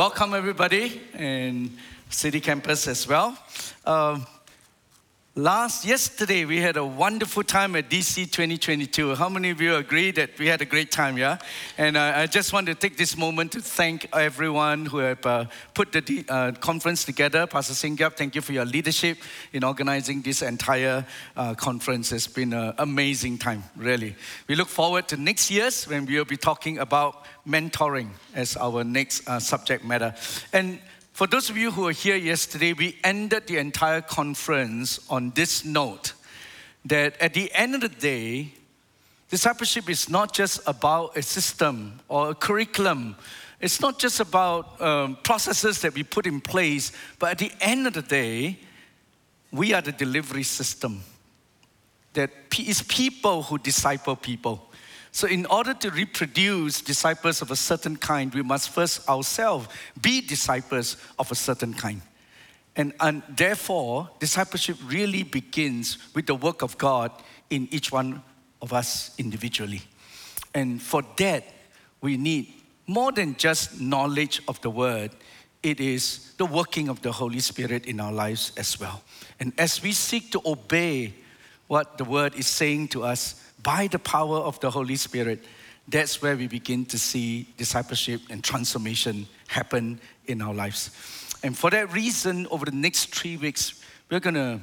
welcome everybody in City Campus as well. Um, last yesterday we had a wonderful time at DC 2022. How many of you agree that we had a great time? Yeah, and uh, I just want to take this moment to thank everyone who have uh, put the uh, conference together. Pastor Singyap, thank you for your leadership in organizing this entire uh, conference. It's been an amazing time, really. We look forward to next year's when we will be talking about mentoring as our next uh, subject matter. And for those of you who were here yesterday, we ended the entire conference on this note that at the end of the day, discipleship is not just about a system or a curriculum. It's not just about um, processes that we put in place, but at the end of the day, we are the delivery system. That is people who disciple people. So, in order to reproduce disciples of a certain kind, we must first ourselves be disciples of a certain kind. And, and therefore, discipleship really begins with the work of God in each one of us individually. And for that, we need more than just knowledge of the word, it is the working of the Holy Spirit in our lives as well. And as we seek to obey what the word is saying to us, by the power of the Holy Spirit, that's where we begin to see discipleship and transformation happen in our lives. And for that reason, over the next three weeks, we're going to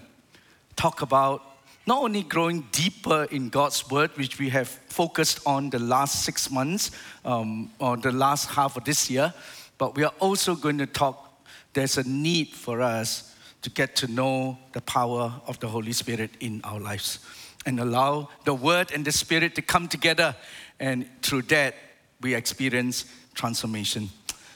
talk about not only growing deeper in God's word, which we have focused on the last six months um, or the last half of this year, but we are also going to talk. There's a need for us to get to know the power of the Holy Spirit in our lives and allow the Word and the Spirit to come together. And through that, we experience transformation.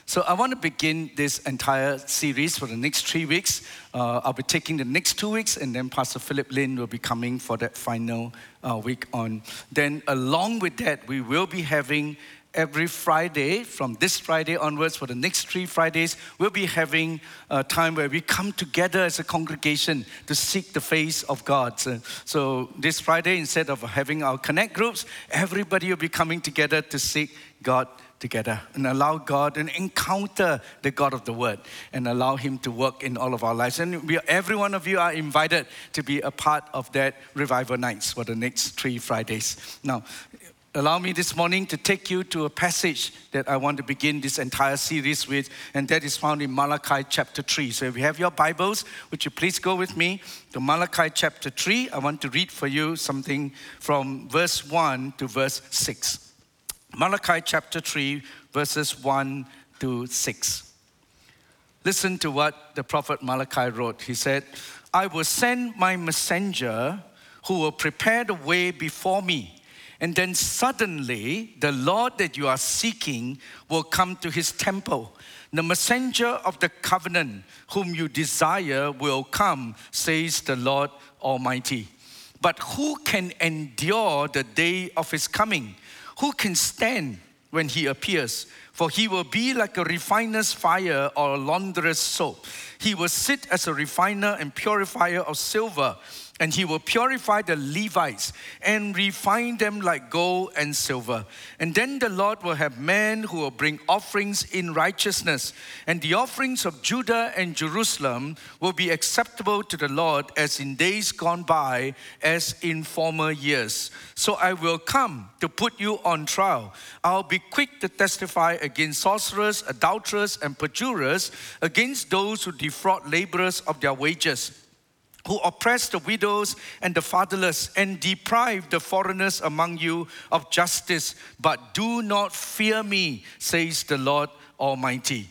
So I want to begin this entire series for the next three weeks. Uh, I'll be taking the next two weeks, and then Pastor Philip Lin will be coming for that final uh, week on. Then, along with that, we will be having every Friday, from this Friday onwards, for the next three Fridays, we'll be having a time where we come together as a congregation to seek the face of God. So, so, this Friday, instead of having our connect groups, everybody will be coming together to seek God together and allow God and encounter the God of the Word and allow Him to work in all of our lives. And we, every one of you are invited to be a part of that revival nights for the next three Fridays. Now, allow me this morning to take you to a passage that I want to begin this entire series with, and that is found in Malachi chapter 3. So if you have your Bibles, would you please go with me to Malachi chapter 3? I want to read for you something from verse 1 to verse 6. Malachi chapter 3, verses 1 to 6. Listen to what the prophet Malachi wrote. He said, I will send my messenger who will prepare the way before me and then suddenly, the Lord that you are seeking will come to his temple. The messenger of the covenant, whom you desire, will come, says the Lord Almighty. But who can endure the day of his coming? Who can stand when he appears? For he will be like a refiner's fire or a launderer's soap. He will sit as a refiner and purifier of silver and he will purify the Levites and refine them like gold and silver. And then the Lord will have men who will bring offerings in righteousness, and the offerings of Judah and Jerusalem will be acceptable to the Lord as in days gone by, as in former years. So I will come to put you on trial. I'll be quick to testify against sorcerers, adulterers, and perjurers, against those who defraud laborers of their wages who oppress the widows and the fatherless and deprive the foreigners among you of justice. But do not fear me, says the Lord Almighty.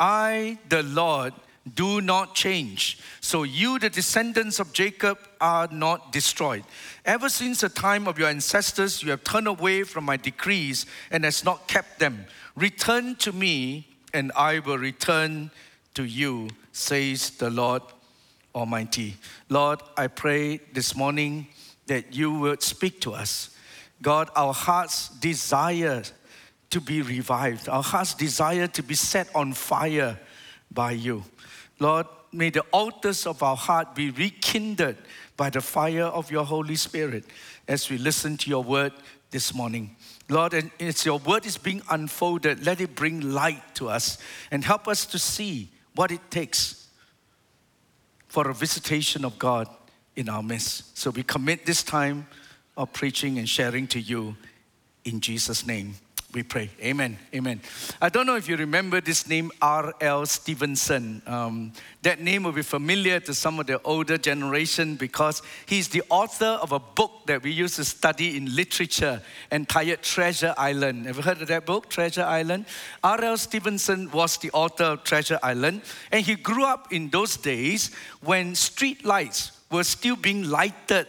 I, the Lord, do not change. So you, the descendants of Jacob, are not destroyed. Ever since the time of your ancestors, you have turned away from my decrees and has not kept them. Return to me, and I will return to you, says the Lord Almighty. Lord, I pray this morning that you would speak to us. God, our hearts desire to be revived, our hearts desire to be set on fire by you. Lord, may the altars of our heart be rekindled by the fire of your Holy Spirit as we listen to your word this morning. Lord, and as your word is being unfolded, let it bring light to us and help us to see what it takes for a visitation of God in our midst. So we commit this time of preaching and sharing to you in Jesus' name we pray. Amen. Amen. I don't know if you remember this name, R.L. Stevenson. Um, that name will be familiar to some of the older generation because he's the author of a book that we used to study in literature entitled Treasure Island. Ever heard of that book, Treasure Island? R.L. Stevenson was the author of Treasure Island, and he grew up in those days when street lights were still being lighted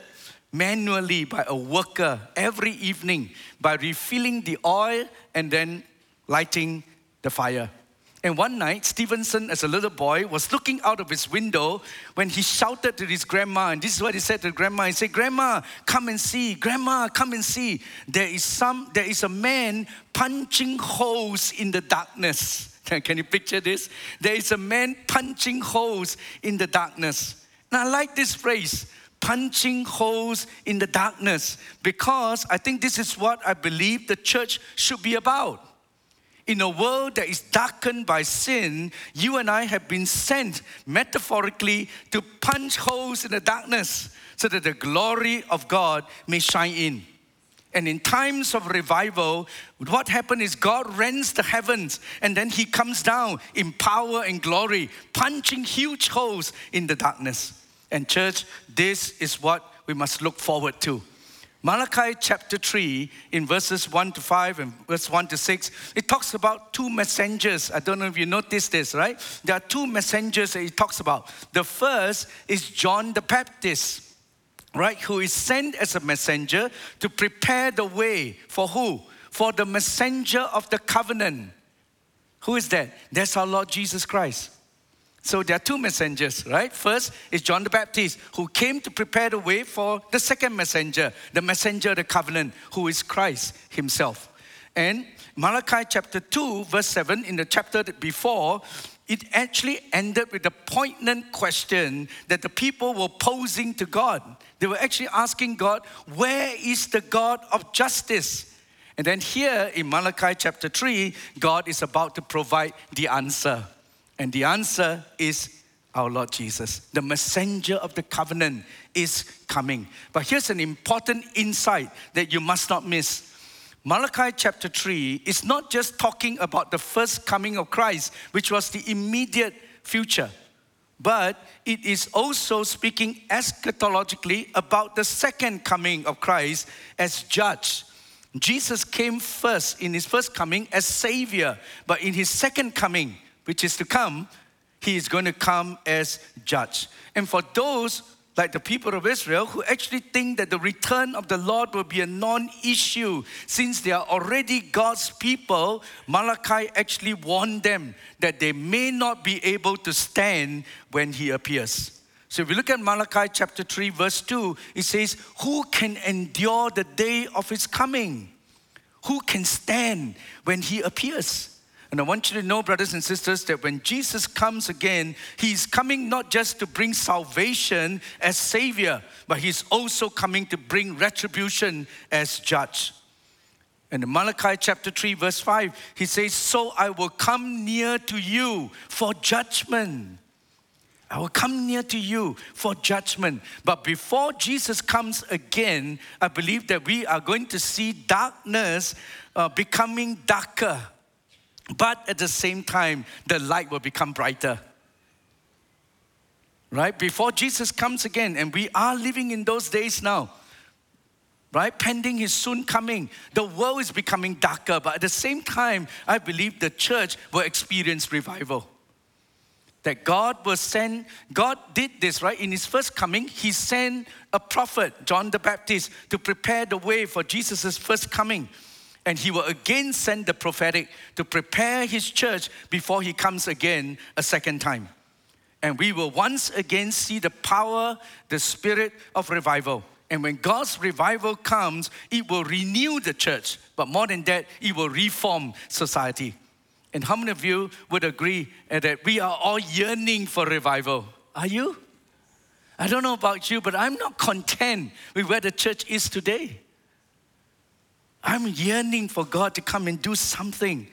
manually by a worker every evening by refilling the oil and then lighting the fire. And one night, Stevenson, as a little boy, was looking out of his window when he shouted to his grandma. And this is what he said to grandma. He said, Grandma, come and see. Grandma, come and see. There is some, there is a man punching holes in the darkness. Can you picture this? There is a man punching holes in the darkness. And I like this phrase punching holes in the darkness because I think this is what I believe the church should be about. In a world that is darkened by sin, you and I have been sent metaphorically to punch holes in the darkness so that the glory of God may shine in. And in times of revival, what happened is God rends the heavens and then He comes down in power and glory, punching huge holes in the darkness. And, church, this is what we must look forward to. Malachi chapter 3, in verses 1 to 5 and verse 1 to 6, it talks about two messengers. I don't know if you noticed this, right? There are two messengers that it talks about. The first is John the Baptist, right? Who is sent as a messenger to prepare the way for who? For the messenger of the covenant. Who is that? That's our Lord Jesus Christ. So there are two messengers, right? First is John the Baptist, who came to prepare the way for the second messenger, the messenger of the covenant, who is Christ himself. And Malachi chapter 2, verse 7, in the chapter before, it actually ended with a poignant question that the people were posing to God. They were actually asking God, Where is the God of justice? And then here in Malachi chapter 3, God is about to provide the answer. And the answer is our Lord Jesus. The messenger of the covenant is coming. But here's an important insight that you must not miss. Malachi chapter 3 is not just talking about the first coming of Christ, which was the immediate future, but it is also speaking eschatologically about the second coming of Christ as judge. Jesus came first in his first coming as Savior, but in his second coming, which is to come, he is going to come as judge. And for those like the people of Israel who actually think that the return of the Lord will be a non issue since they are already God's people, Malachi actually warned them that they may not be able to stand when he appears. So if we look at Malachi chapter 3, verse 2, it says, Who can endure the day of his coming? Who can stand when he appears? And I want you to know, brothers and sisters, that when Jesus comes again, he's coming not just to bring salvation as Savior, but he's also coming to bring retribution as judge. And in Malachi chapter 3, verse 5, he says, So I will come near to you for judgment. I will come near to you for judgment. But before Jesus comes again, I believe that we are going to see darkness uh, becoming darker but at the same time, the light will become brighter. Right? Before Jesus comes again, and we are living in those days now, right? Pending his soon coming, the world is becoming darker, but at the same time, I believe the church will experience revival. That God will send, God did this, right? In his first coming, he sent a prophet, John the Baptist, to prepare the way for Jesus' first coming and he will again send the prophetic to prepare his church before he comes again a second time. And we will once again see the power, the spirit of revival. And when God's revival comes, it will renew the church. But more than that, it will reform society. And how many of you would agree eh, that we are all yearning for revival? Are you? I don't know about you, but I'm not content with where the church is today. I'm yearning for God to come and do something.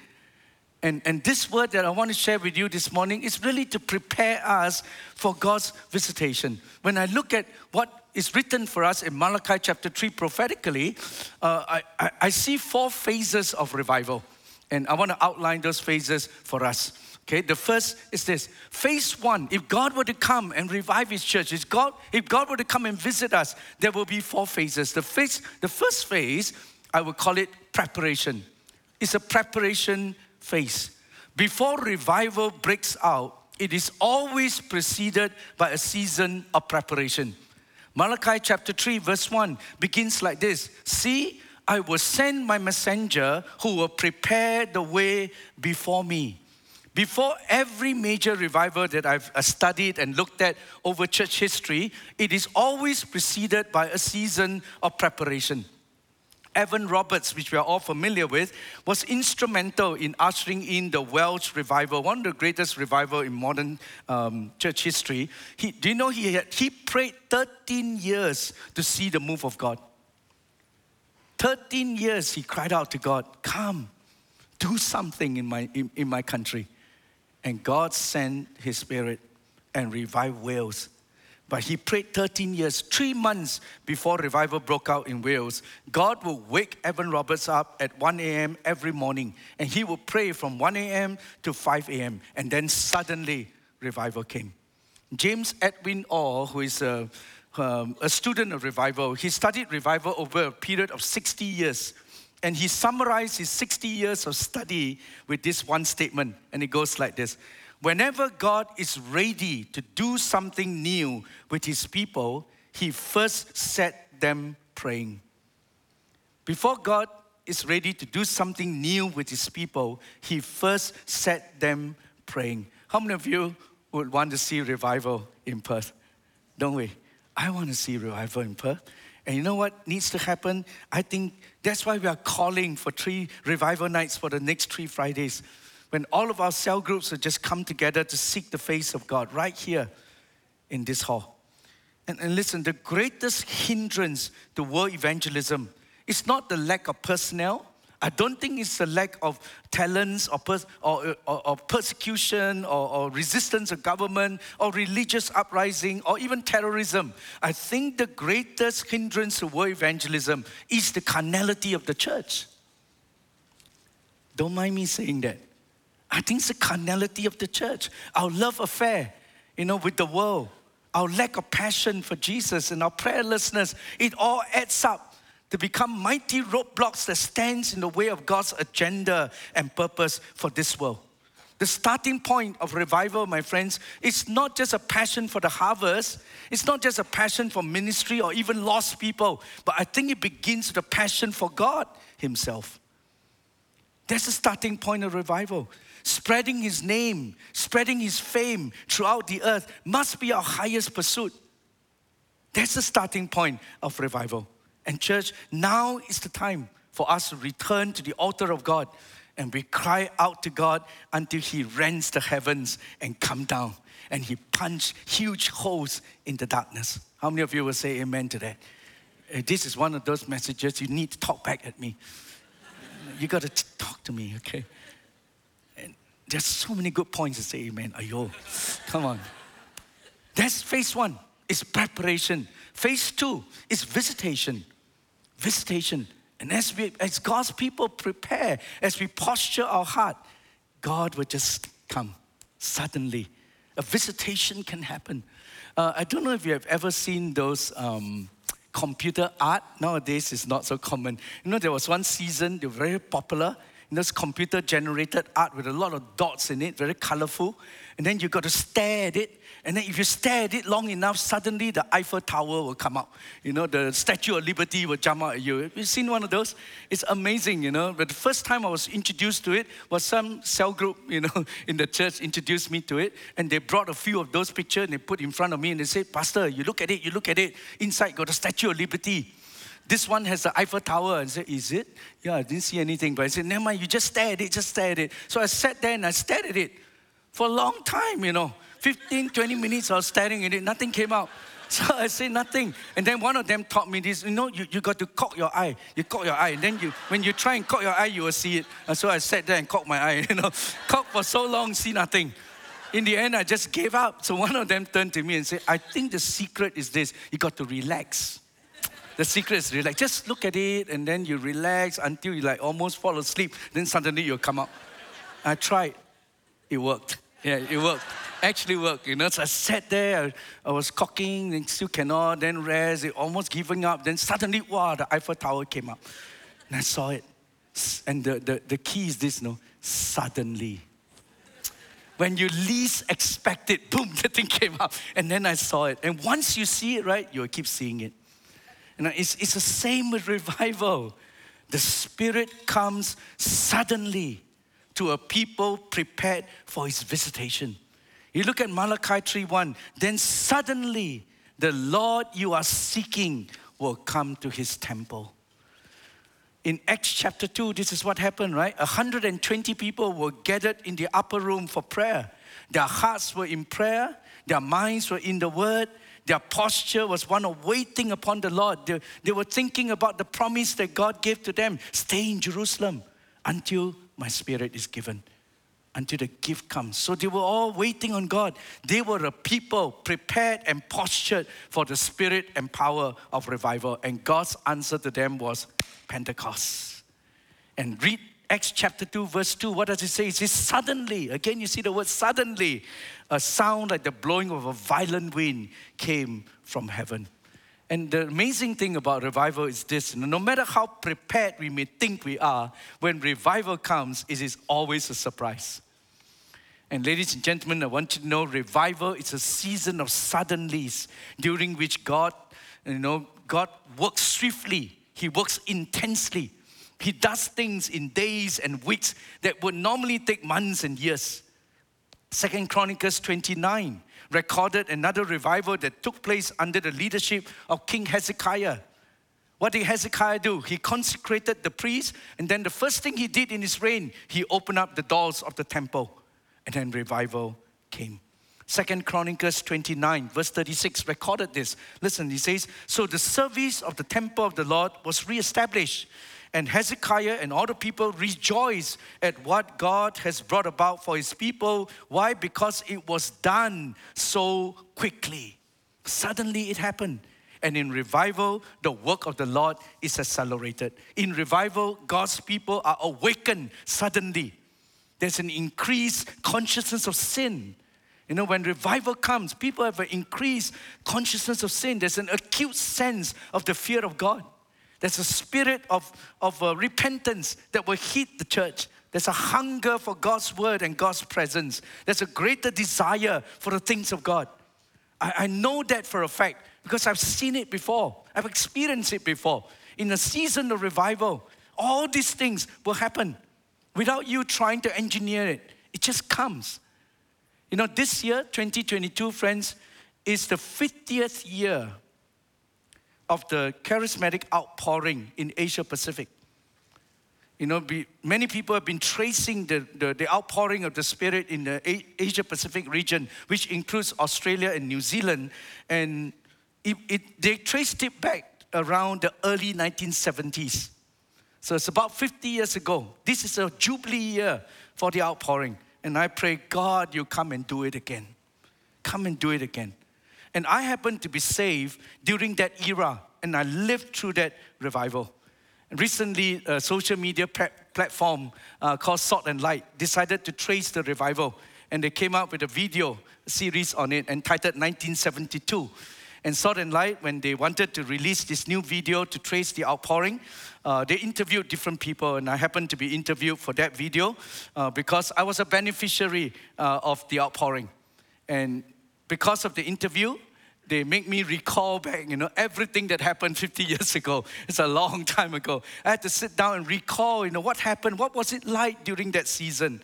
And, and this word that I want to share with you this morning is really to prepare us for God's visitation. When I look at what is written for us in Malachi chapter 3 prophetically, uh, I, I, I see four phases of revival. And I want to outline those phases for us. Okay, the first is this. Phase one, if God were to come and revive his church, if God, if God were to come and visit us, there will be four phases. The phase, the first phase, I would call it preparation. It's a preparation phase. Before revival breaks out, it is always preceded by a season of preparation. Malachi chapter 3, verse 1 begins like this See, I will send my messenger who will prepare the way before me. Before every major revival that I've uh, studied and looked at over church history, it is always preceded by a season of preparation. Evan Roberts, which we are all familiar with, was instrumental in ushering in the Welsh revival, one of the greatest revival in modern um, church history. He, do you know he, had, he prayed 13 years to see the move of God? 13 years he cried out to God, Come, do something in my, in, in my country. And God sent his spirit and revived Wales. But he prayed 13 years, three months before revival broke out in Wales. God will wake Evan Roberts up at 1 a.m. every morning, and he would pray from 1 a.m. to 5 a.m. And then suddenly, revival came. James Edwin Orr, who is a, um, a student of revival, he studied revival over a period of 60 years. And he summarized his 60 years of study with this one statement, and it goes like this Whenever God is ready to do something new with his people, he first set them praying. Before God is ready to do something new with his people, he first set them praying. How many of you would want to see revival in Perth? Don't we? I want to see revival in Perth. And you know what needs to happen? I think that's why we are calling for three revival nights for the next three Fridays. When all of our cell groups will just come together to seek the face of God right here in this hall. And, and listen, the greatest hindrance to world evangelism is not the lack of personnel, I don't think it's the lack of talents or, pers- or, or, or persecution or resistance of government or religious uprising or even terrorism. I think the greatest hindrance to world evangelism is the carnality of the church. Don't mind me saying that. I think it's the carnality of the church, our love affair, you know, with the world, our lack of passion for Jesus and our prayerlessness. It all adds up to become mighty roadblocks that stands in the way of God's agenda and purpose for this world. The starting point of revival, my friends, is not just a passion for the harvest, it's not just a passion for ministry or even lost people, but I think it begins with a passion for God Himself. That's the starting point of revival. Spreading His name, spreading His fame throughout the earth must be our highest pursuit. That's the starting point of revival. And, church, now is the time for us to return to the altar of God and we cry out to God until He rends the heavens and come down and He punch huge holes in the darkness. How many of you will say amen to that? Uh, this is one of those messages you need to talk back at me. You got to talk to me, okay? There's so many good points to say amen. Ayo, come on. That's phase one. It's preparation. Phase two is visitation visitation. And as, we, as God's people prepare, as we posture our heart, God will just come suddenly. A visitation can happen. Uh, I don't know if you have ever seen those um, computer art. Nowadays, it's not so common. You know, there was one season, they were very popular. This computer generated art with a lot of dots in it, very colorful. And then you got to stare at it and then if you stare at it long enough, suddenly the Eiffel Tower will come out. You know, the Statue of Liberty will jump out at you. Have you seen one of those? It's amazing, you know. But the first time I was introduced to it was some cell group, you know, in the church introduced me to it. And they brought a few of those pictures and they put in front of me and they said, Pastor, you look at it, you look at it. Inside got the Statue of Liberty. This one has the Eiffel Tower. I said, Is it? Yeah, I didn't see anything. But I said, Never mind, you just stare at it, just stare at it. So I sat there and I stared at it for a long time, you know. 15, 20 minutes I was staring at it, nothing came out. So I say nothing. And then one of them taught me this, you know, you, you got to cock your eye. You cock your eye. And then you, when you try and cock your eye, you will see it. And so I sat there and cocked my eye, you know. cock for so long, see nothing. In the end, I just gave up. So one of them turned to me and said, I think the secret is this. You got to relax. The secret is relax. Just look at it and then you relax until you like almost fall asleep. Then suddenly you'll come up. I tried. It worked. Yeah, it worked. Actually worked. You know, so I sat there, I, I was cocking, and still cannot, then rest, it almost giving up. Then suddenly, wow, the Eiffel Tower came up. And I saw it. And the, the, the key is this, no? Suddenly. When you least expect it, boom, the thing came up. And then I saw it. And once you see it, right, you'll keep seeing it. And it's, it's the same with revival. The Spirit comes suddenly to a people prepared for his visitation. You look at Malachi 3:1, then suddenly the Lord you are seeking will come to his temple. In Acts chapter 2, this is what happened, right? 120 people were gathered in the upper room for prayer. Their hearts were in prayer, their minds were in the word, their posture was one of waiting upon the Lord. They, they were thinking about the promise that God gave to them stay in Jerusalem until my spirit is given until the gift comes. So they were all waiting on God. They were a people prepared and postured for the spirit and power of revival. And God's answer to them was Pentecost. And read Acts chapter 2, verse 2. What does it say? It says, Suddenly, again, you see the word suddenly, a sound like the blowing of a violent wind came from heaven. And the amazing thing about revival is this no matter how prepared we may think we are, when revival comes, it is always a surprise. And ladies and gentlemen, I want you to know revival is a season of suddenlies during which God, you know, God works swiftly, He works intensely. He does things in days and weeks that would normally take months and years. Second Chronicles 29 recorded another revival that took place under the leadership of King Hezekiah. What did Hezekiah do? He consecrated the priests, and then the first thing he did in his reign, he opened up the doors of the temple, and then revival came. Second Chronicles 29, verse 36, recorded this. Listen, he says, So the service of the temple of the Lord was reestablished and Hezekiah and all the people rejoice at what God has brought about for his people. Why? Because it was done so quickly. Suddenly it happened. And in revival, the work of the Lord is accelerated. In revival, God's people are awakened suddenly. There's an increased consciousness of sin. You know, when revival comes, people have an increased consciousness of sin. There's an acute sense of the fear of God. There's a spirit of, of uh, repentance that will hit the church. There's a hunger for God's word and God's presence. There's a greater desire for the things of God. I, I know that for a fact because I've seen it before, I've experienced it before. In a season of revival, all these things will happen without you trying to engineer it. It just comes. You know, this year, 2022, friends, is the 50th year of the charismatic outpouring in Asia Pacific. You know, be, many people have been tracing the, the, the, outpouring of the Spirit in the A- Asia Pacific region, which includes Australia and New Zealand. And it, it, they traced it back around the early 1970s. So it's about 50 years ago. This is a jubilee year for the outpouring. And I pray, God, you come and do it again. Come and do it again. And I happened to be saved during that era, and I lived through that revival. And recently, a social media platform uh, called Salt and Light decided to trace the revival, and they came up with a video series on it entitled 1972. And Salt and Light, when they wanted to release this new video to trace the outpouring, uh, they interviewed different people, and I happened to be interviewed for that video uh, because I was a beneficiary uh, of the outpouring. And because of the interview, they make me recall back, you know, everything that happened 50 years ago. It's a long time ago. I had to sit down and recall, you know, what happened, what was it like during that season.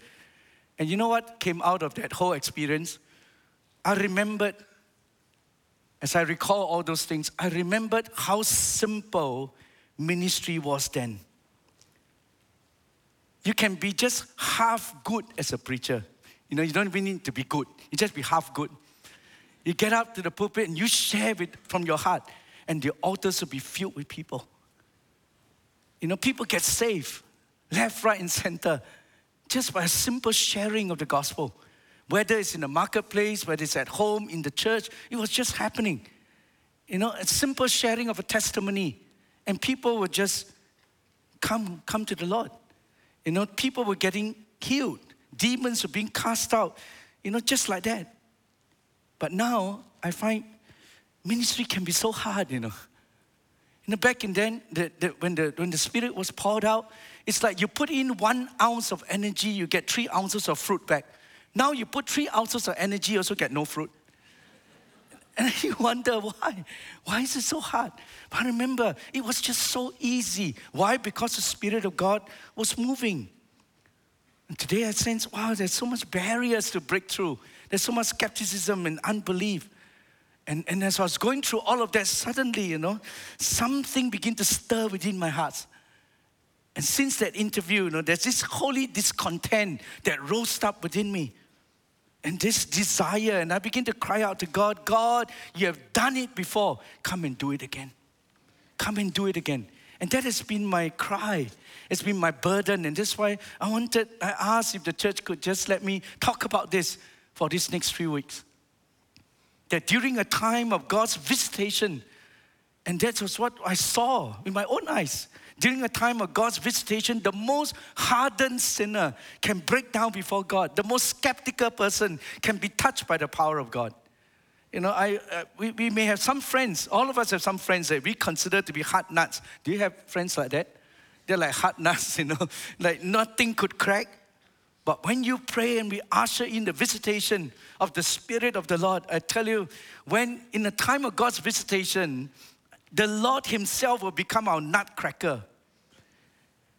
And you know what came out of that whole experience? I remembered, as I recall all those things, I remembered how simple ministry was then. You can be just half good as a preacher. You know, you don't even need to be good. You just be half good You get up to the pulpit and you share it from your heart, and the altars will be filled with people. You know, people get saved left, right, and center just by a simple sharing of the gospel. Whether it's in the marketplace, whether it's at home, in the church, it was just happening. You know, a simple sharing of a testimony, and people would just come, come to the Lord. You know, people were getting healed, demons were being cast out, you know, just like that. But now I find ministry can be so hard, you know. You know, back in then, the, the, when, the, when the Spirit was poured out, it's like you put in one ounce of energy, you get three ounces of fruit back. Now you put three ounces of energy, you also get no fruit. And you wonder why. Why is it so hard? But remember it was just so easy. Why? Because the Spirit of God was moving. And today I sense, wow, there's so much barriers to break through. There's so much skepticism and unbelief. And, and as I was going through all of that, suddenly, you know, something began to stir within my heart. And since that interview, you know, there's this holy discontent that rose up within me. And this desire, and I begin to cry out to God, God, you have done it before. Come and do it again. Come and do it again. And that has been my cry. It's been my burden. And that's why I wanted, I asked if the church could just let me talk about this for these next few weeks that during a time of God's visitation, and that was what I saw with my own eyes. During a time of God's visitation, the most hardened sinner can break down before God. The most skeptical person can be touched by the power of God. You know, I, uh, we, we may have some friends, all of us have some friends that we consider to be hard nuts. Do you have friends like that? They're like hard nuts, you know, like nothing could crack. But when you pray and we usher in the visitation of the Spirit of the Lord, I tell you, when in the time of God's visitation, the Lord Himself will become our nutcracker.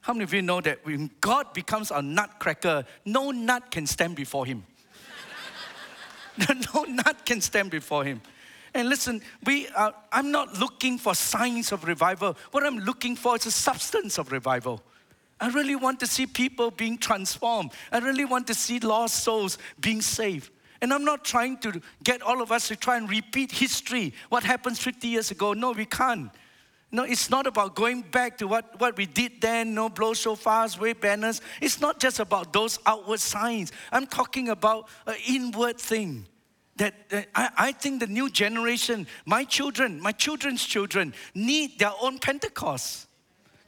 How many of you know that when God becomes our nutcracker, no nut can stand before Him? no nut can stand before Him. And listen, we are, I'm not looking for signs of revival. What I'm looking for is a substance of revival. I really want to see people being transformed. I really want to see lost souls being saved. And I'm not trying to get all of us to try and repeat history, what happened 50 years ago. No, we can't. No, it's not about going back to what, what we did then, no blow shofars, wave banners. It's not just about those outward signs. I'm talking about an inward thing. That, that I, I think the new generation, my children, my children's children, need their own Pentecost.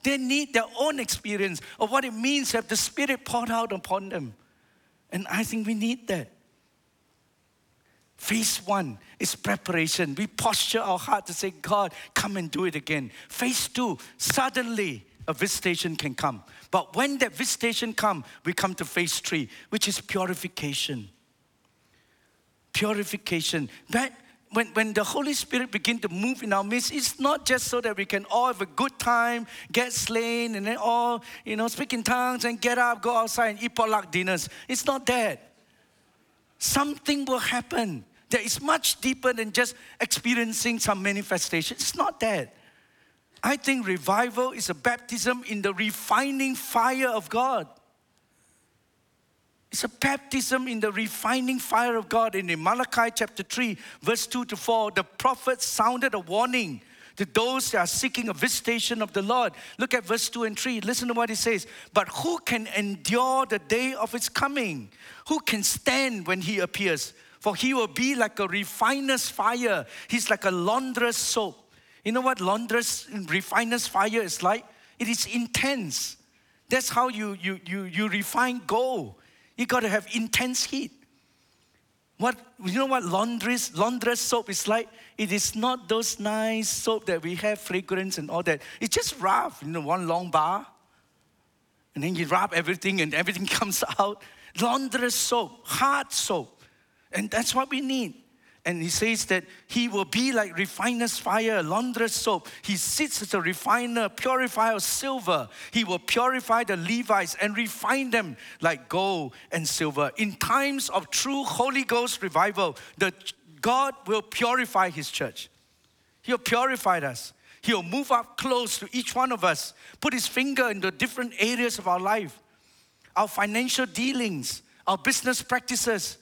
They need their own experience of what it means to have the Spirit poured out upon them. And I think we need that. Phase one is preparation. We posture our heart to say, God, come and do it again. Phase two, suddenly a visitation can come. But when that visitation comes, we come to phase three, which is purification. Purification. That when, when the Holy Spirit begin to move in our midst, it's not just so that we can all have a good time, get slain, and then all, you know, speak in tongues and get up, go outside and eat potluck dinners. It's not that. Something will happen that is much deeper than just experiencing some manifestation. It's not that. I think revival is a baptism in the refining fire of God. It's a baptism in the refining fire of God. And in Malachi chapter 3, verse 2 to 4, the prophet sounded a warning to those that are seeking a visitation of the Lord. Look at verse 2 and 3. Listen to what he says. But who can endure the day of his coming? Who can stand when he appears? For he will be like a refiner's fire. He's like a launderer's soap. You know what launderer's refiner's fire is like? It is intense. That's how you, you, you, you refine gold. You got to have intense heat. What you know what laundress laundress soap is like? It is not those nice soap that we have fragrance and all that. It's just rough, you know, one long bar. And then you rub everything and everything comes out. Laundress soap, hard soap. And that's what we need. And he says that he will be like refiner's fire, launderer's soap. He sits as a refiner, purifier of silver. He will purify the Levites and refine them like gold and silver. In times of true Holy Ghost revival, the God will purify his church. He'll purify us. He'll move up close to each one of us, put his finger in the different areas of our life, our financial dealings, our business practices,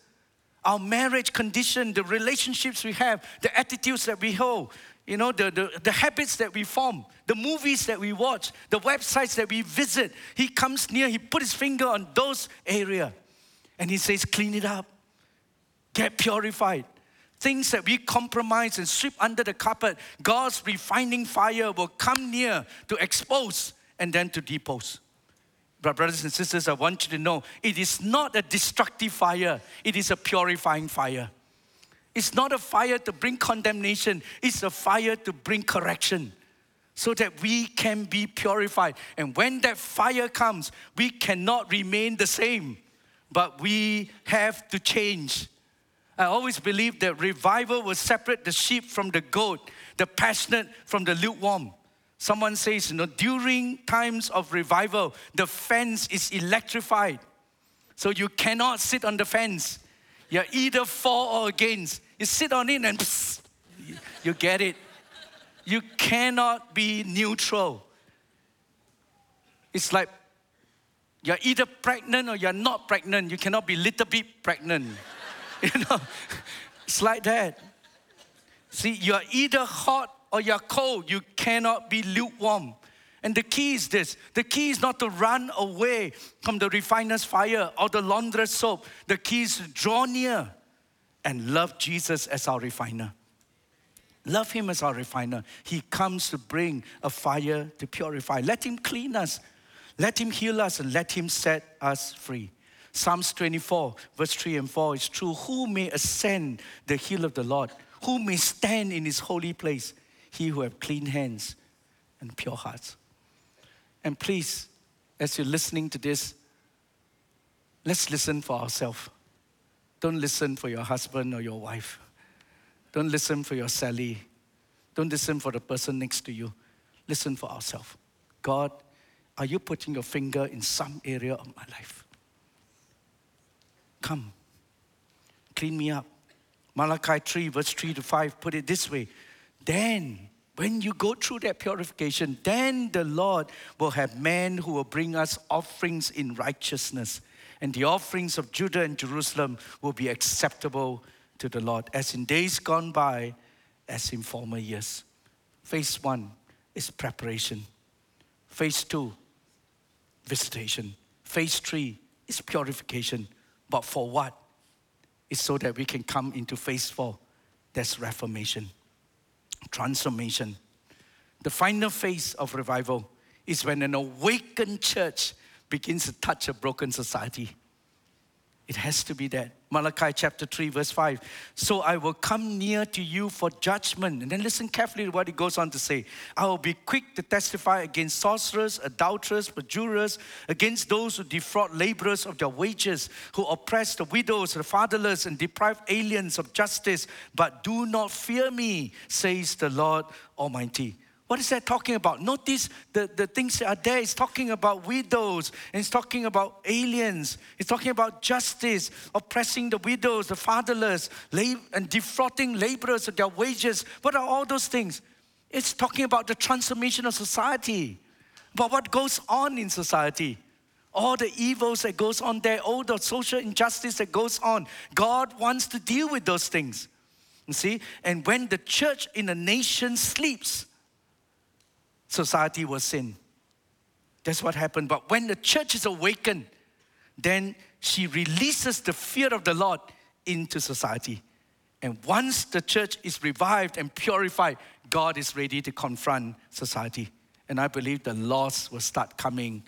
our marriage condition, the relationships we have, the attitudes that we hold, you know, the, the, the habits that we form, the movies that we watch, the websites that we visit. He comes near, he put his finger on those areas, and he says, clean it up, get purified. Things that we compromise and sweep under the carpet, God's refining fire will come near to expose and then to depose. But, brothers and sisters, I want you to know it is not a destructive fire, it is a purifying fire. It's not a fire to bring condemnation, it's a fire to bring correction so that we can be purified. And when that fire comes, we cannot remain the same, but we have to change. I always believe that revival will separate the sheep from the goat, the passionate from the lukewarm. Someone says, you know, during times of revival, the fence is electrified. So you cannot sit on the fence. You're either for or against. You sit on it and you get it. You cannot be neutral. It's like you're either pregnant or you're not pregnant. You cannot be little bit pregnant. you know, it's like that. See, you're either hot or you're cold. You cannot be lukewarm. And the key is this the key is not to run away from the refiner's fire or the launderer's soap. The key is to draw near and love Jesus as our refiner. Love Him as our refiner. He comes to bring a fire to purify. Let Him clean us, let Him heal us, and let Him set us free. Psalms 24, verse 3 and 4 is true. Who may ascend the hill of the Lord? Who may stand in His holy place? He who have clean hands and pure hearts. And please, as you're listening to this, let's listen for ourselves. Don't listen for your husband or your wife. Don't listen for your Sally. Don't listen for the person next to you. Listen for ourselves. God, are you putting your finger in some area of my life? Come, clean me up. Malachi 3, verse 3 to 5, put it this way. Then when you go through that purification, then the Lord will have men who will bring us offerings in righteousness. And the offerings of Judah and Jerusalem will be acceptable to the Lord, as in days gone by, as in former years. Phase one is preparation. Phase two, visitation. Phase three is purification. But for what? It's so that we can come into phase four. That's reformation transformation. The final phase of revival is when an awakened church begins to touch a broken society. It has to be that. Malachi chapter 3, verse 5. So I will come near to you for judgment. And then listen carefully to what he goes on to say. I will be quick to testify against sorcerers, adulterers, perjurers, against those who defraud laborers of their wages, who oppress the widows, the fatherless, and deprive aliens of justice. But do not fear me, says the Lord Almighty. What is that talking about? Notice the, the things that are there. It's talking about widows, and it's talking about aliens. It's talking about justice, oppressing the widows, the fatherless, and defrauding laborers of their wages. What are all those things? It's talking about the transformation of society, about what goes on in society. All the evils that goes on there, all the social injustice that goes on. God wants to deal with those things. You see? And when the church in a nation sleeps, society will sin. That's what happened. But when the church is awakened, then she releases the fear of the Lord into society. And once the church is revived and purified, God is ready to confront society. And I believe the lost will start coming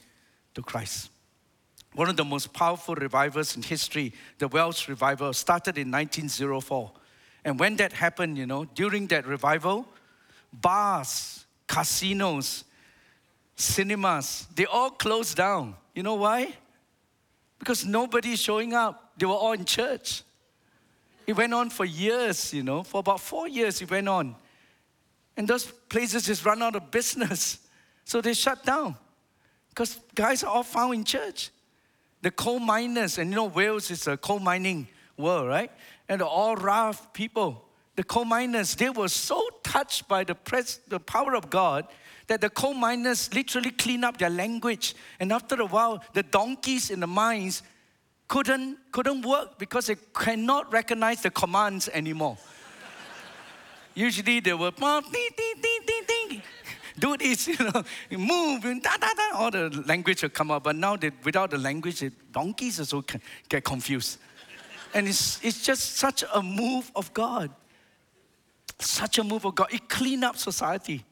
to Christ. One of the most powerful revivals in history, the Welsh revival, started in 1904. And when that happened, you know, during that revival, bars casinos, cinemas, they all closed down. You know why? Because nobody's showing up. They were all in church. It went on for years, you know, for about four years it went on. And those places just run out of business. So they shut down. Because guys are all found in church. The coal miners, and you know, Wales is a coal mining world, right? And all rough people the coal miners, they were so touched by the, pres- the power of God that the coal miners literally clean up their language. And after a while, the donkeys in the mines couldn't, couldn't work because they cannot recognize the commands anymore. Usually they were ding, ding, ding, ding, ding. do this, you know, move, da, da, da, all the language will come up. But now they, without the language, the donkeys also get confused. And it's, it's just such a move of God. Such a move of God. It cleaned up society.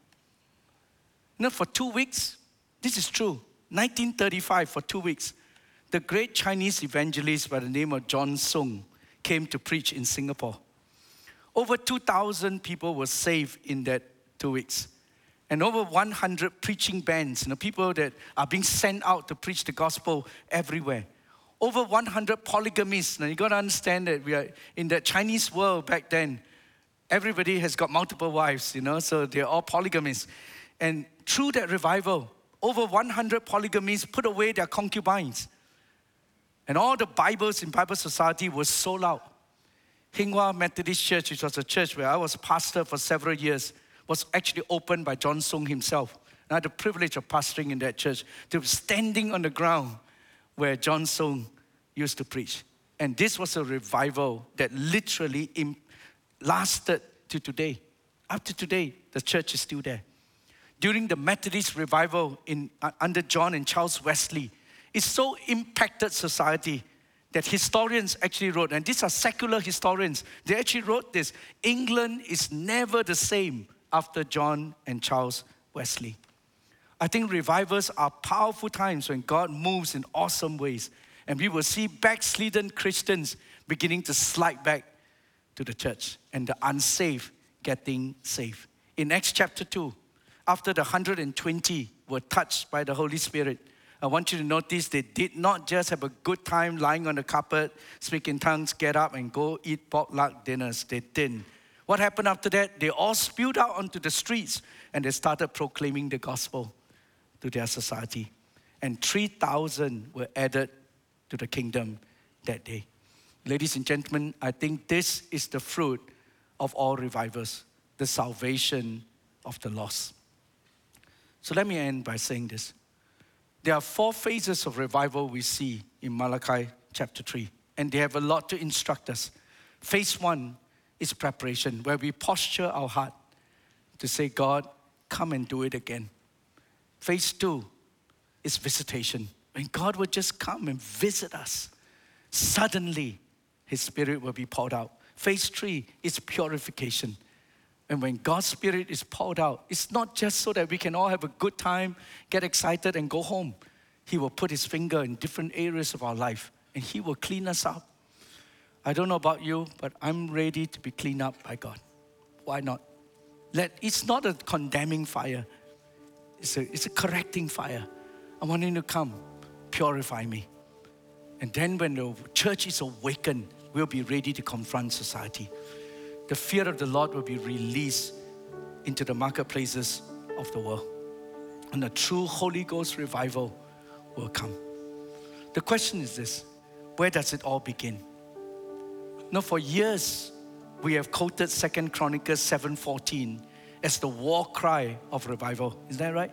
You know, for two weeks, this is true. 1935, for two weeks, the great Chinese evangelist by the name of John Sung came to preach in Singapore. Over 2,000 people were saved in that two weeks. And over 100 preaching bands, you know, people that are being sent out to preach the gospel everywhere. Over 100 polygamists. Now you got to understand that we are in the Chinese world back then. Everybody has got multiple wives, you know, so they're all polygamists. And through that revival, over 100 polygamists put away their concubines. And all the Bibles in Bible Society were sold out. Hinghwa Methodist Church, which was a church where I was pastor for several years, was actually opened by John Sung himself. And I had the privilege of pastoring in that church, to standing on the ground where John Sung used to preach. And this was a revival that literally lasted to today. Up to today, the church is still there during the Methodist revival in, uh, under John and Charles Wesley, it so impacted society that historians actually wrote, and these are secular historians, they actually wrote this England is never the same after John and Charles Wesley. I think revivals are powerful times when God moves in awesome ways, and we will see backslidden Christians beginning to slide back to the church and the unsaved getting saved. In Acts chapter 2, after the 120 were touched by the Holy Spirit, I want you to notice they did not just have a good time lying on the carpet, speaking tongues, get up and go eat potluck dinners. They didn't. What happened after that? They all spewed out onto the streets and they started proclaiming the gospel to their society. And 3,000 were added to the kingdom that day. Ladies and gentlemen, I think this is the fruit of all revivals the salvation of the lost. So let me end by saying this. There are four phases of revival we see in Malachi chapter 3, and they have a lot to instruct us. Phase one is preparation, where we posture our heart to say, God, come and do it again. Phase two is visitation, when God will just come and visit us. Suddenly, His Spirit will be poured out. Phase three is purification and when God's Spirit is poured out, it's not just so that we can all have a good time, get excited, and go home. He will put His finger in different areas of our life and He will clean us up. I don't know about you, but I'm ready to be cleaned up by God. Why not? Let, it's not a condemning fire, it's a, it's a correcting fire. I want Him to come, purify me. And then when the church is awakened, we'll be ready to confront society the fear of the Lord will be released into the marketplaces of the world. And a true Holy Ghost revival will come. The question is this where does it all begin? Now, for years, we have quoted Second Chronicles 7:14 as the war cry of revival. Is that right?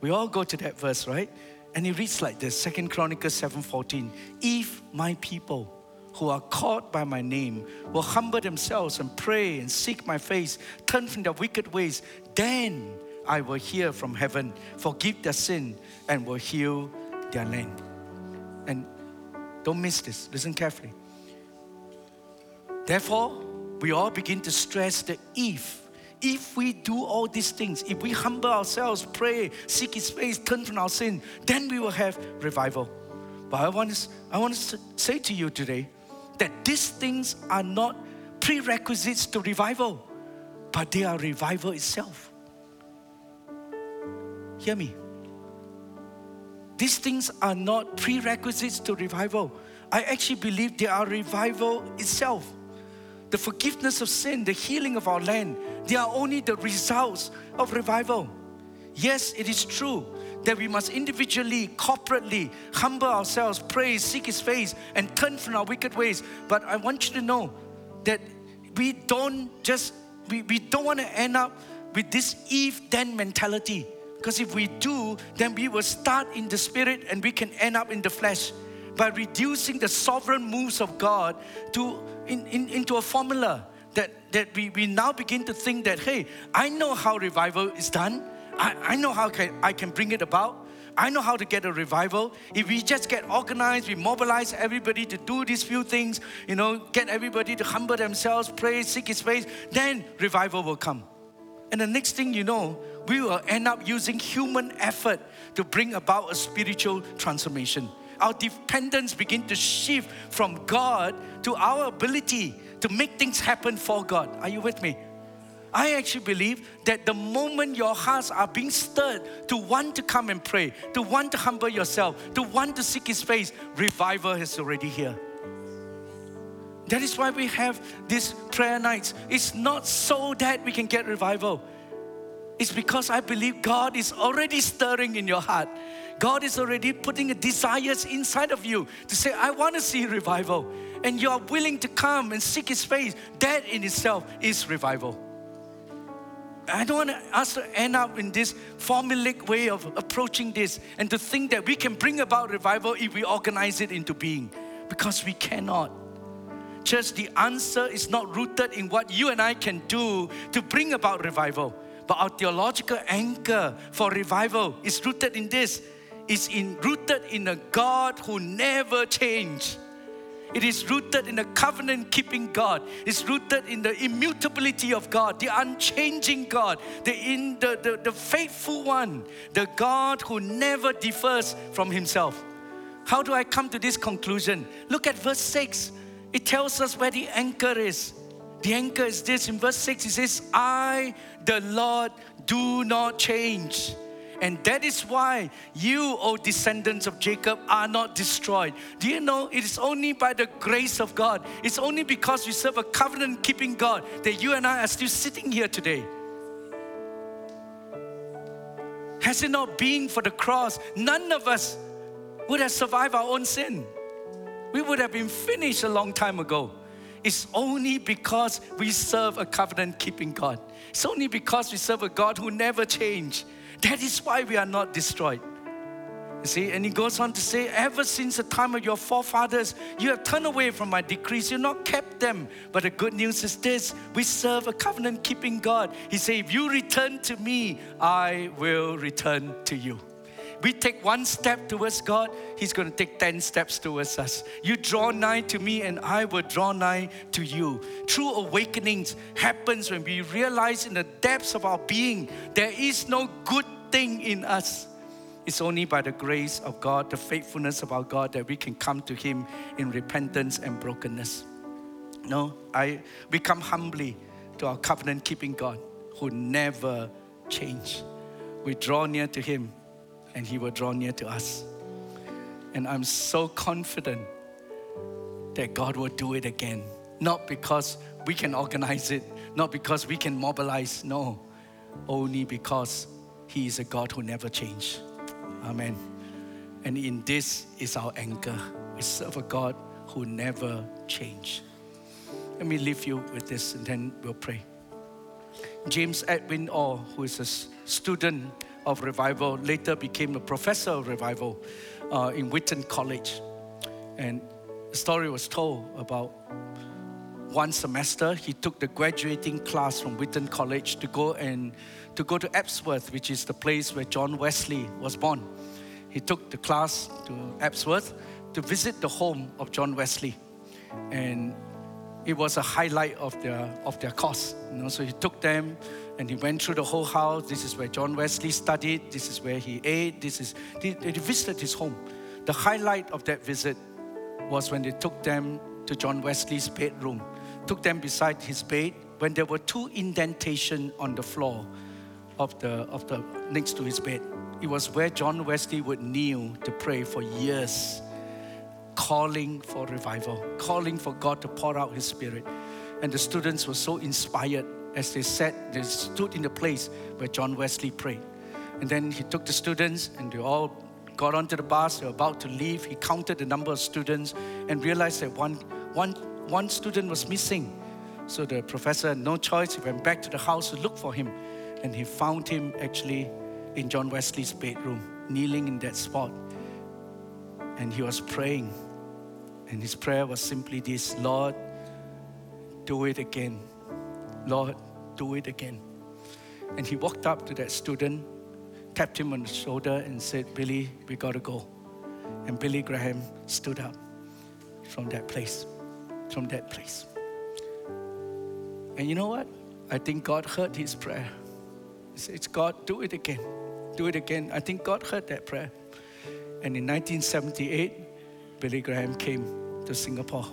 We all go to that verse, right? And it reads like this: Second Chronicles 7:14. If my people who are called by my name will humble themselves and pray and seek my face, turn from their wicked ways, then I will hear from heaven, forgive their sin, and will heal their land. And don't miss this, listen carefully. Therefore, we all begin to stress the if. If we do all these things, if we humble ourselves, pray, seek His face, turn from our sin, then we will have revival. But I want to, I want to say to you today that these things are not prerequisites to revival, but they are revival itself. Hear me. These things are not prerequisites to revival. I actually believe they are revival itself. The forgiveness of sin, the healing of our land, they are only the results of revival. Yes, it is true that we must individually, corporately humble ourselves, pray, seek His face, and turn from our wicked ways. But I want you to know that we don't just, we, we don't want to end up with this if then mentality. Because if we do, then we will start in the spirit and we can end up in the flesh. by reducing the sovereign moves of God to, in, in, into a formula that, that we, we now begin to think that, hey, I know how revival is done. I, I know how can, I can bring it about. I know how to get a revival. If we just get organized, we mobilize everybody to do these few things, you know, get everybody to humble themselves, pray, seek His face, then revival will come. And the next thing you know, we will end up using human effort to bring about a spiritual transformation. Our dependence begin to shift from God to our ability to make things happen for God. Are you with me? I actually believe that the moment your hearts are being stirred to want to come and pray, to want to humble yourself, to want to seek His face, revival is already here. That is why we have these prayer nights. It's not so that we can get revival. It's because I believe God is already stirring in your heart. God is already putting a desires inside of you to say, I want to see revival. And you are willing to come and seek His face. That in itself is revival. I don't want us to end up in this formulaic way of approaching this and to think that we can bring about revival if we organize it into being, because we cannot. Church, the answer is not rooted in what you and I can do to bring about revival, but our theological anchor for revival is rooted in this. Is in rooted in a God who never changed it is rooted in the covenant keeping God. It's rooted in the immutability of God, the unchanging God, the, in, the, the, the faithful one, the God who never differs from himself. How do I come to this conclusion? Look at verse 6. It tells us where the anchor is. The anchor is this in verse 6 it says, I, the Lord, do not change. And that is why you, O descendants of Jacob, are not destroyed. Do you know it is only by the grace of God, it's only because we serve a covenant keeping God that you and I are still sitting here today. Has it not been for the cross, none of us would have survived our own sin. We would have been finished a long time ago. It's only because we serve a covenant keeping God. It's only because we serve a God who never changed that is why we are not destroyed. You see, and he goes on to say, ever since the time of your forefathers, you have turned away from my decrees, you've not kept them. But the good news is this we serve a covenant keeping God. He said, If you return to me, I will return to you we take one step towards God, He's going to take 10 steps towards us. You draw nigh to me, and I will draw nigh to you. True awakenings happens when we realize in the depths of our being there is no good thing in us. It's only by the grace of God, the faithfulness of our God, that we can come to Him in repentance and brokenness. No, I we come humbly to our covenant keeping God who never change. We draw near to Him and He will draw near to us. And I'm so confident that God will do it again. Not because we can organize it, not because we can mobilize, no, only because He is a God who never changes. Amen. And in this is our anchor. We serve a God who never changes. Let me leave you with this and then we'll pray. James Edwin Orr, who is a student of revival, later became a professor of revival uh, in Wheaton College. And the story was told about one semester he took the graduating class from Wheaton College to go and to go to Epworth, which is the place where John Wesley was born. He took the class to Epworth to visit the home of John Wesley. And it was a highlight of their of their course. You know, so he took them and he went through the whole house. This is where John Wesley studied. This is where he ate. This is they, they visited his home. The highlight of that visit was when they took them to John Wesley's bedroom, took them beside his bed when there were two indentations on the floor of the of the next to his bed. It was where John Wesley would kneel to pray for years, calling for revival, calling for God to pour out His Spirit. And the students were so inspired as they sat, they stood in the place where John Wesley prayed. And then he took the students and they all got onto the bus, they were about to leave. He counted the number of students and realized that one, one, one student was missing. So the professor had no choice. He went back to the house to look for him. And he found him actually in John Wesley's bedroom, kneeling in that spot. And he was praying. And his prayer was simply this Lord, do it again. Lord, do it again. And he walked up to that student, tapped him on the shoulder, and said, Billy, we got to go. And Billy Graham stood up from that place, from that place. And you know what? I think God heard his prayer. He says, God, do it again. Do it again. I think God heard that prayer. And in 1978, Billy Graham came to Singapore.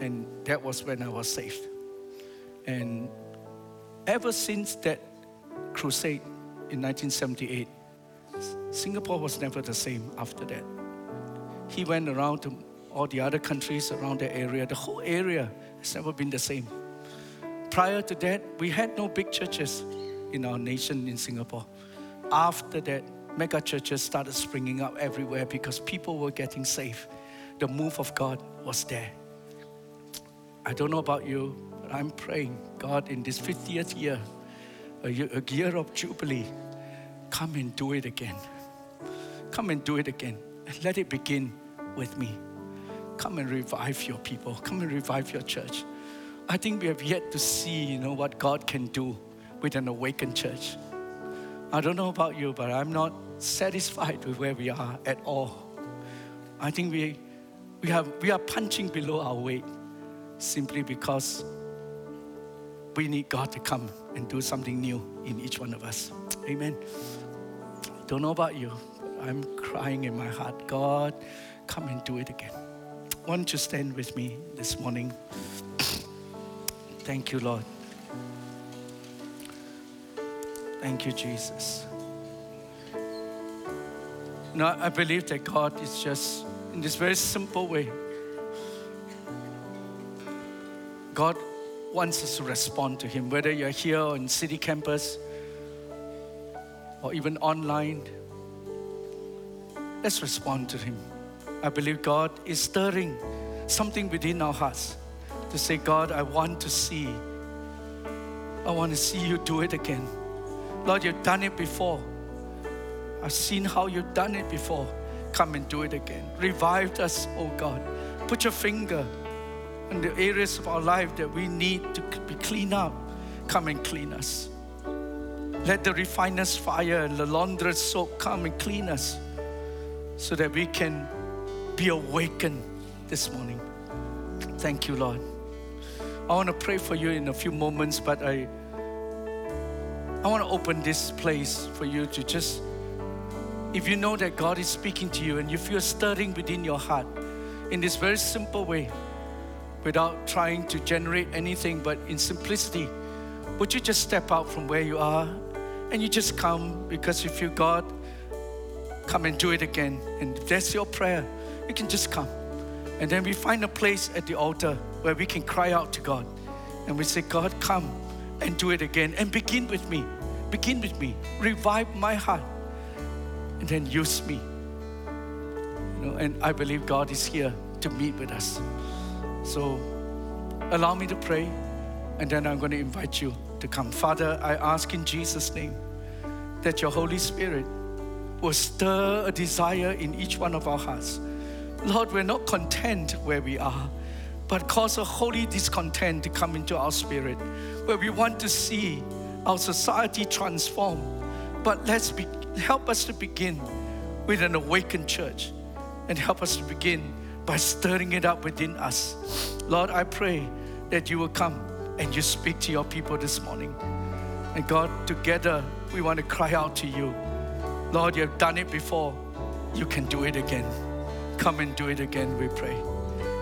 And that was when I was saved. And ever since that crusade in 1978, Singapore was never the same after that. He went around to all the other countries around the area. The whole area has never been the same. Prior to that, we had no big churches in our nation in Singapore. After that, mega churches started springing up everywhere because people were getting saved. The move of God was there. I don't know about you, but I'm praying, God, in this 50th year, a year, of Jubilee, come and do it again. Come and do it again. And let it begin with me. Come and revive your people. Come and revive your church. I think we have yet to see, you know, what God can do with an awakened church. I don't know about you, but I'm not satisfied with where we are at all. I think we, we, have, we are punching below our weight simply because we need God to come and do something new in each one of us. Amen. Don't know about you, I'm crying in my heart. God, come and do it again. Won't you stand with me this morning? Thank you, Lord. Thank you, Jesus. Now, I believe that God is just in this very simple way. God wants us to respond to Him, whether you're here on city campus or even online. Let's respond to Him. I believe God is stirring something within our hearts to say, God, I want to see. I want to see you do it again. Lord, you've done it before. I've seen how you've done it before. Come and do it again. Revived us, oh God. Put your finger in the areas of our life that we need to be cleaned up. Come and clean us. Let the refiner's fire and the launderer's soap come and clean us so that we can be awakened this morning. Thank you, Lord. I want to pray for you in a few moments, but I, I want to open this place for you to just, if you know that God is speaking to you and you feel stirring within your heart in this very simple way, without trying to generate anything, but in simplicity, would you just step out from where you are and you just come because you feel God, come and do it again. And if that's your prayer, you can just come. And then we find a place at the altar where we can cry out to God. And we say, God, come and do it again. And begin with me. Begin with me. Revive my heart. And then use me. You know, and I believe God is here to meet with us. So allow me to pray, and then I'm going to invite you to come. Father, I ask in Jesus' name that your Holy Spirit will stir a desire in each one of our hearts. Lord, we're not content where we are, but cause a holy discontent to come into our spirit, where we want to see our society transform. But let's be, help us to begin with an awakened church and help us to begin by stirring it up within us. Lord, I pray that you will come and you speak to your people this morning. And God, together we want to cry out to you. Lord, you have done it before. You can do it again. Come and do it again, we pray.